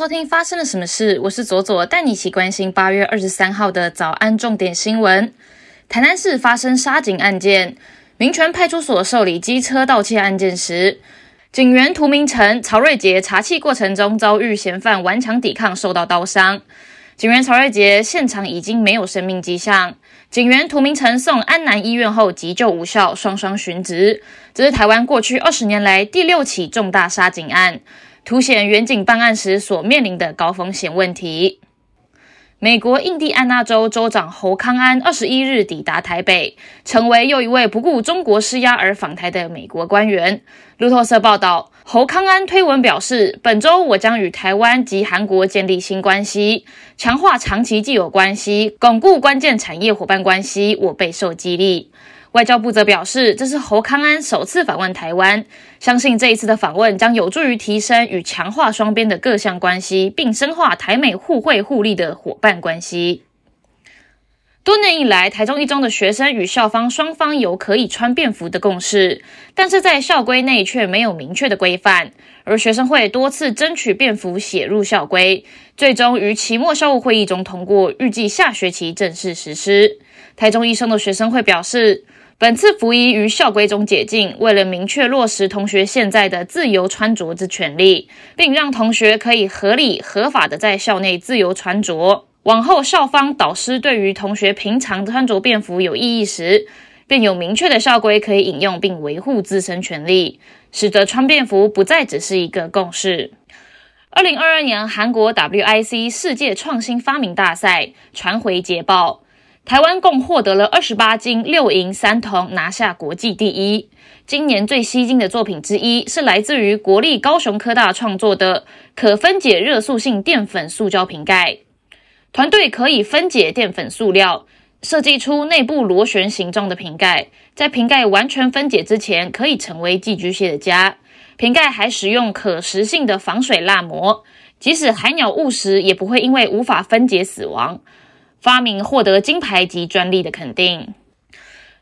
收听发生了什么事？我是左左，带你一起关心八月二十三号的早安重点新闻。台南市发生杀警案件，民权派出所受理机车盗窃案件时，警员涂明成、曹瑞杰查缉过程中遭遇嫌犯顽强抵抗，受到刀伤。警员曹瑞杰现场已经没有生命迹象，警员涂明成送安南医院后急救无效，双双殉职。这是台湾过去二十年来第六起重大杀警案。凸显远警办案时所面临的高风险问题。美国印第安纳州州长侯康安二十一日抵达台北，成为又一位不顾中国施压而访台的美国官员。路透社报道，侯康安推文表示：“本周我将与台湾及韩国建立新关系，强化长期既有关系，巩固关键产业伙伴关系。我备受激励。”外交部则表示，这是侯康安首次访问台湾，相信这一次的访问将有助于提升与强化双边的各项关系，并深化台美互惠互利的伙伴关系。多年以来，台中一中的学生与校方双方有可以穿便服的共识，但是在校规内却没有明确的规范，而学生会多次争取便服写入校规，最终于期末校务会议中通过，预计下学期正式实施。台中一生的学生会表示。本次服役于校规中解禁，为了明确落实同学现在的自由穿着之权利，并让同学可以合理合法的在校内自由穿着。往后校方导师对于同学平常穿着便服有异议时，便有明确的校规可以引用，并维护自身权利，使得穿便服不再只是一个共识。二零二二年韩国 WIC 世界创新发明大赛传回捷报。台湾共获得了二十八金六银三铜，拿下国际第一。今年最吸睛的作品之一是来自于国立高雄科大创作的可分解热塑性淀粉塑胶瓶盖。团队可以分解淀粉塑料，设计出内部螺旋形状的瓶盖。在瓶盖完全分解之前，可以成为寄居蟹的家。瓶盖还使用可食性的防水蜡膜，即使海鸟误食，也不会因为无法分解死亡。发明获得金牌及专利的肯定。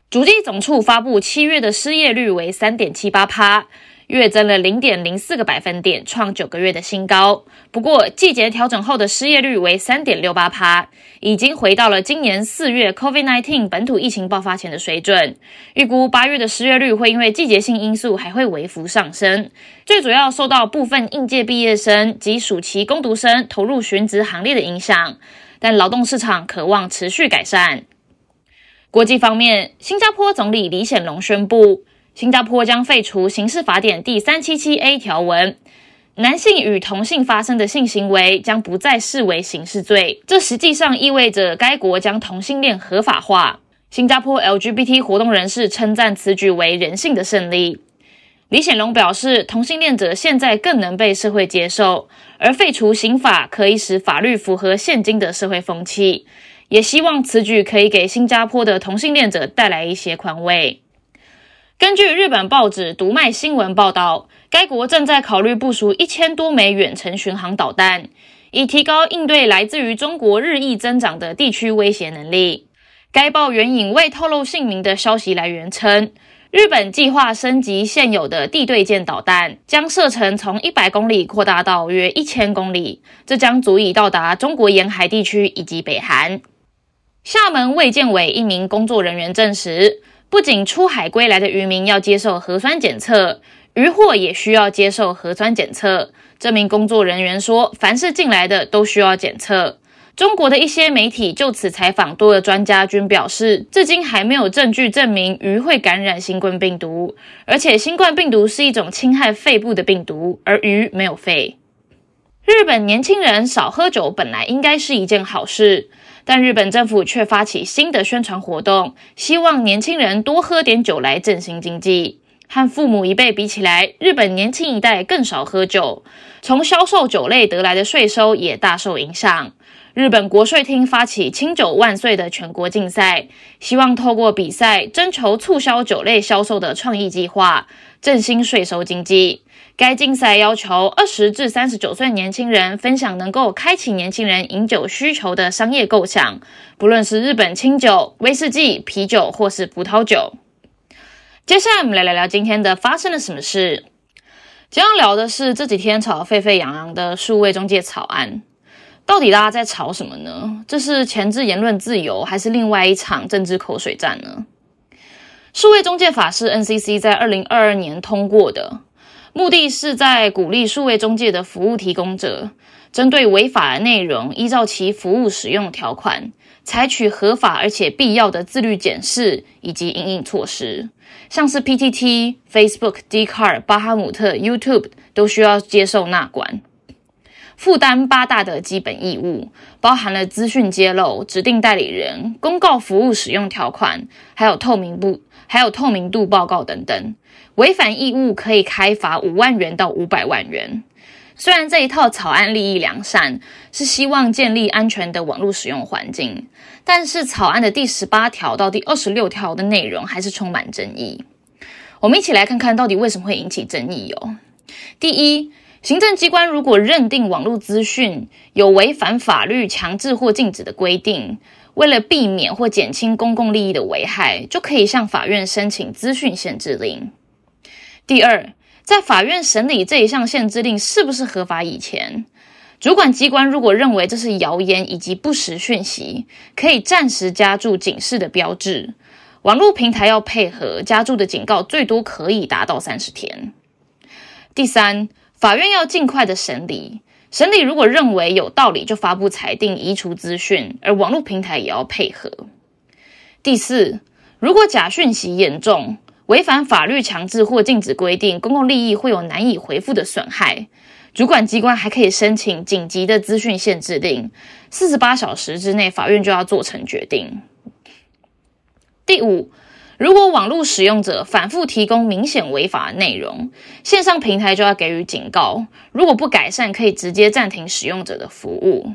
主机总处发布七月的失业率为三点七八趴，月增了零点零四个百分点，创九个月的新高。不过季节调整后的失业率为三点六八趴，已经回到了今年四月 COVID-19 本土疫情爆发前的水准。预估八月的失业率会因为季节性因素还会微幅上升，最主要受到部分应届毕业生及暑期攻读生投入寻职行列的影响。但劳动市场渴望持续改善。国际方面，新加坡总理李显龙宣布，新加坡将废除刑事法典第三七七 A 条文，男性与同性发生的性行为将不再视为刑事罪。这实际上意味着该国将同性恋合法化。新加坡 LGBT 活动人士称赞此举为人性的胜利。李显龙表示，同性恋者现在更能被社会接受，而废除刑法可以使法律符合现今的社会风气。也希望此举可以给新加坡的同性恋者带来一些宽慰。根据日本报纸《读卖新闻》报道，该国正在考虑部署一千多枚远程巡航导弹，以提高应对来自于中国日益增长的地区威胁能力。该报援引未透露姓名的消息来源称。日本计划升级现有的地对舰导弹，将射程从一百公里扩大到约一千公里，这将足以到达中国沿海地区以及北韩。厦门卫健委一名工作人员证实，不仅出海归来的渔民要接受核酸检测，渔获也需要接受核酸检测。这名工作人员说，凡是进来的都需要检测。中国的一些媒体就此采访多个专家，均表示，至今还没有证据证明鱼会感染新冠病毒，而且新冠病毒是一种侵害肺部的病毒，而鱼没有肺。日本年轻人少喝酒本来应该是一件好事，但日本政府却发起新的宣传活动，希望年轻人多喝点酒来振兴经济。和父母一辈比起来，日本年轻一代更少喝酒，从销售酒类得来的税收也大受影响。日本国税厅发起“清酒万岁”的全国竞赛，希望透过比赛征求促销酒类销售的创意计划，振兴税收经济。该竞赛要求二十至三十九岁年轻人分享能够开启年轻人饮酒需求的商业构想，不论是日本清酒、威士忌、啤酒或是葡萄酒。接下来我们来聊聊今天的发生了什么事。今天要聊的是这几天吵得沸沸扬扬的数位中介草案，到底大家在吵什么呢？这是前置言论自由，还是另外一场政治口水战呢？数位中介法是 NCC 在二零二二年通过的，目的是在鼓励数位中介的服务提供者，针对违法的内容，依照其服务使用条款，采取合法而且必要的自律检视以及应应措施。像是 PTT、Facebook、d c a r 巴哈姆特、YouTube 都需要接受纳管，负担八大的基本义务，包含了资讯揭露、指定代理人、公告服务使用条款，还有透明度、还有透明度报告等等。违反义务可以开罚五万元到五百万元。虽然这一套草案利益良善，是希望建立安全的网络使用环境，但是草案的第十八条到第二十六条的内容还是充满争议。我们一起来看看到底为什么会引起争议哦。第一，行政机关如果认定网络资讯有违反法律强制或禁止的规定，为了避免或减轻公共利益的危害，就可以向法院申请资讯限制令。第二。在法院审理这一项限制令是不是合法以前，主管机关如果认为这是谣言以及不实讯息，可以暂时加注警示的标志。网络平台要配合加注的警告，最多可以达到三十天。第三，法院要尽快的审理，审理如果认为有道理，就发布裁定移除资讯，而网络平台也要配合。第四，如果假讯息严重。违反法律强制或禁止规定，公共利益会有难以回复的损害。主管机关还可以申请紧急的资讯限制令，四十八小时之内，法院就要做成决定。第五，如果网络使用者反复提供明显违法内容，线上平台就要给予警告，如果不改善，可以直接暂停使用者的服务。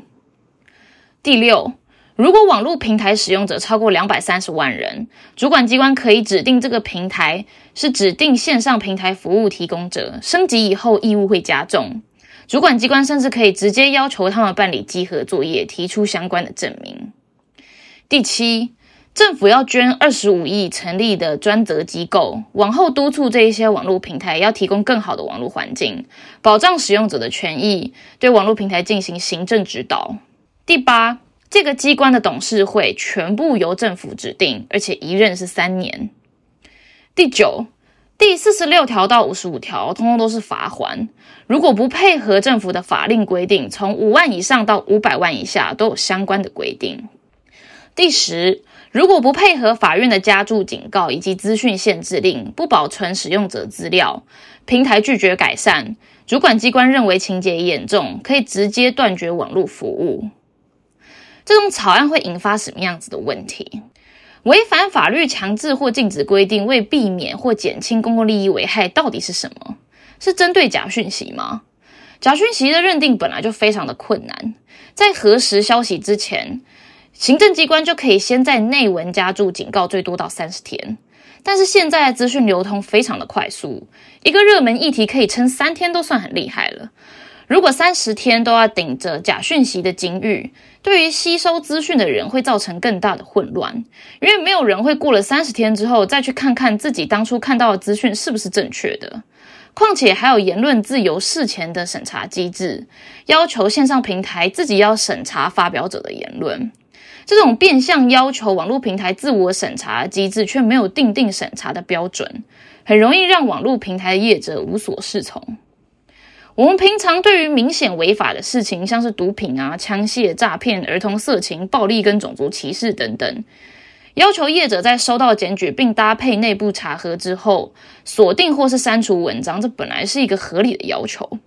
第六。如果网络平台使用者超过两百三十万人，主管机关可以指定这个平台是指定线上平台服务提供者，升级以后义务会加重。主管机关甚至可以直接要求他们办理稽核作业，提出相关的证明。第七，政府要捐二十五亿成立的专责机构，往后督促这一些网络平台要提供更好的网络环境，保障使用者的权益，对网络平台进行行政指导。第八。这个机关的董事会全部由政府指定，而且一任是三年。第九、第四十六条到五十五条，通通都是罚款。如果不配合政府的法令规定，从五万以上到五百万以下都有相关的规定。第十，如果不配合法院的加注警告以及资讯限制令，不保存使用者资料，平台拒绝改善，主管机关认为情节严重，可以直接断绝网络服务。这种草案会引发什么样子的问题？违反法律强制或禁止规定，为避免或减轻公共利益危害，到底是什么？是针对假讯息吗？假讯息的认定本来就非常的困难，在核实消息之前，行政机关就可以先在内文加注警告，最多到三十天。但是现在资讯流通非常的快速，一个热门议题可以撑三天都算很厉害了。如果三十天都要顶着假讯息的警语，对于吸收资讯的人会造成更大的混乱，因为没有人会过了三十天之后再去看看自己当初看到的资讯是不是正确的。况且还有言论自由事前的审查机制，要求线上平台自己要审查发表者的言论。这种变相要求网络平台自我审查机制，却没有定定审查的标准，很容易让网络平台的业者无所适从。我们平常对于明显违法的事情，像是毒品啊、枪械、诈骗、儿童色情、暴力跟种族歧视等等，要求业者在收到检举并搭配内部查核之后，锁定或是删除文章，这本来是一个合理的要求。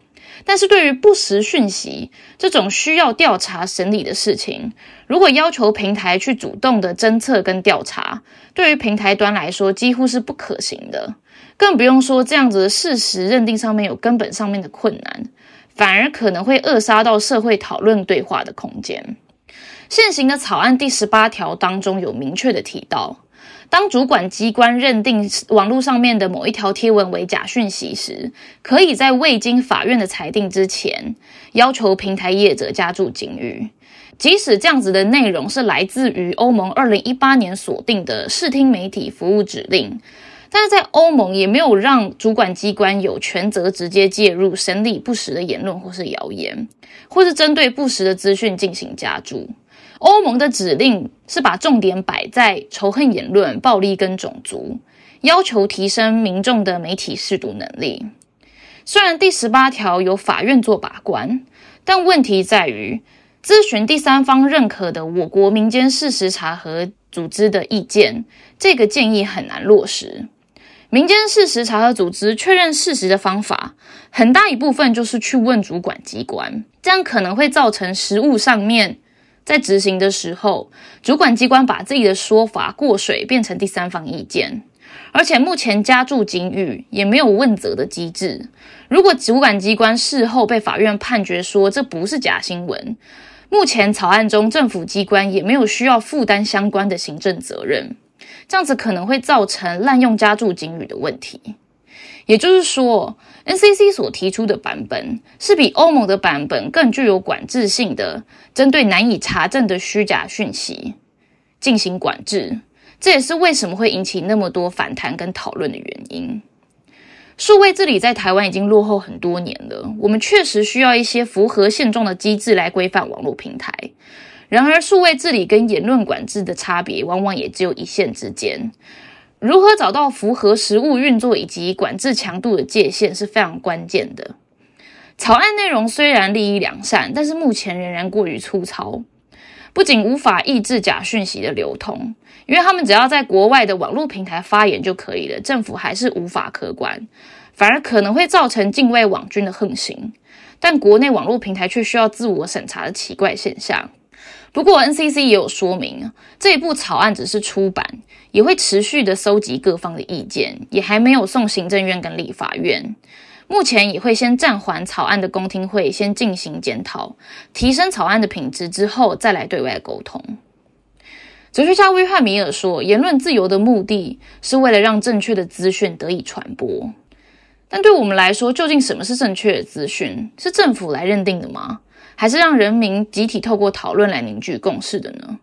但是对于不实讯息这种需要调查审理的事情，如果要求平台去主动的侦测跟调查，对于平台端来说几乎是不可行的。更不用说这样子的事实认定上面有根本上面的困难，反而可能会扼杀到社会讨论对话的空间。现行的草案第十八条当中有明确的提到，当主管机关认定网络上面的某一条贴文为假讯息时，可以在未经法院的裁定之前，要求平台业者加注警语，即使这样子的内容是来自于欧盟二零一八年锁定的视听媒体服务指令。但是在欧盟也没有让主管机关有权责直接介入审理不实的言论或是谣言，或是针对不实的资讯进行加注。欧盟的指令是把重点摆在仇恨言论、暴力跟种族，要求提升民众的媒体识读能力。虽然第十八条由法院做把关，但问题在于，咨询第三方认可的我国民间事实查核组织的意见，这个建议很难落实。民间事实查核组织确认事实的方法，很大一部分就是去问主管机关，这样可能会造成实务上面。在执行的时候，主管机关把自己的说法过水，变成第三方意见。而且目前加注警语也没有问责的机制。如果主管机关事后被法院判决说这不是假新闻，目前草案中政府机关也没有需要负担相关的行政责任。这样子可能会造成滥用加注警语的问题。也就是说，NCC 所提出的版本是比欧盟的版本更具有管制性的，针对难以查证的虚假讯息进行管制。这也是为什么会引起那么多反弹跟讨论的原因。数位治理在台湾已经落后很多年了，我们确实需要一些符合现状的机制来规范网络平台。然而，数位治理跟言论管制的差别，往往也只有一线之间。如何找到符合实务运作以及管制强度的界限是非常关键的。草案内容虽然利益良善，但是目前仍然过于粗糙，不仅无法抑制假讯息的流通，因为他们只要在国外的网络平台发言就可以了，政府还是无法可管，反而可能会造成境外网军的横行，但国内网络平台却需要自我审查的奇怪现象。不过，NCC 也有说明，这一部草案只是出版，也会持续的搜集各方的意见，也还没有送行政院跟立法院。目前也会先暂缓草案的公听会，先进行检讨，提升草案的品质之后，再来对外沟通。哲学家威翰米尔说，言论自由的目的是为了让正确的资讯得以传播。但对我们来说，究竟什么是正确的资讯？是政府来认定的吗？还是让人民集体透过讨论来凝聚共识的呢？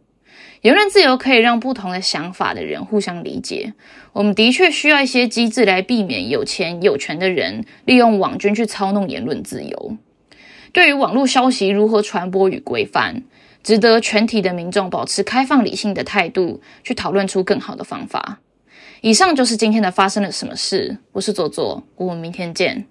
言论自由可以让不同的想法的人互相理解。我们的确需要一些机制来避免有钱有权的人利用网军去操弄言论自由。对于网络消息如何传播与规范，值得全体的民众保持开放理性的态度，去讨论出更好的方法。以上就是今天的发生了什么事。我是左左，我们明天见。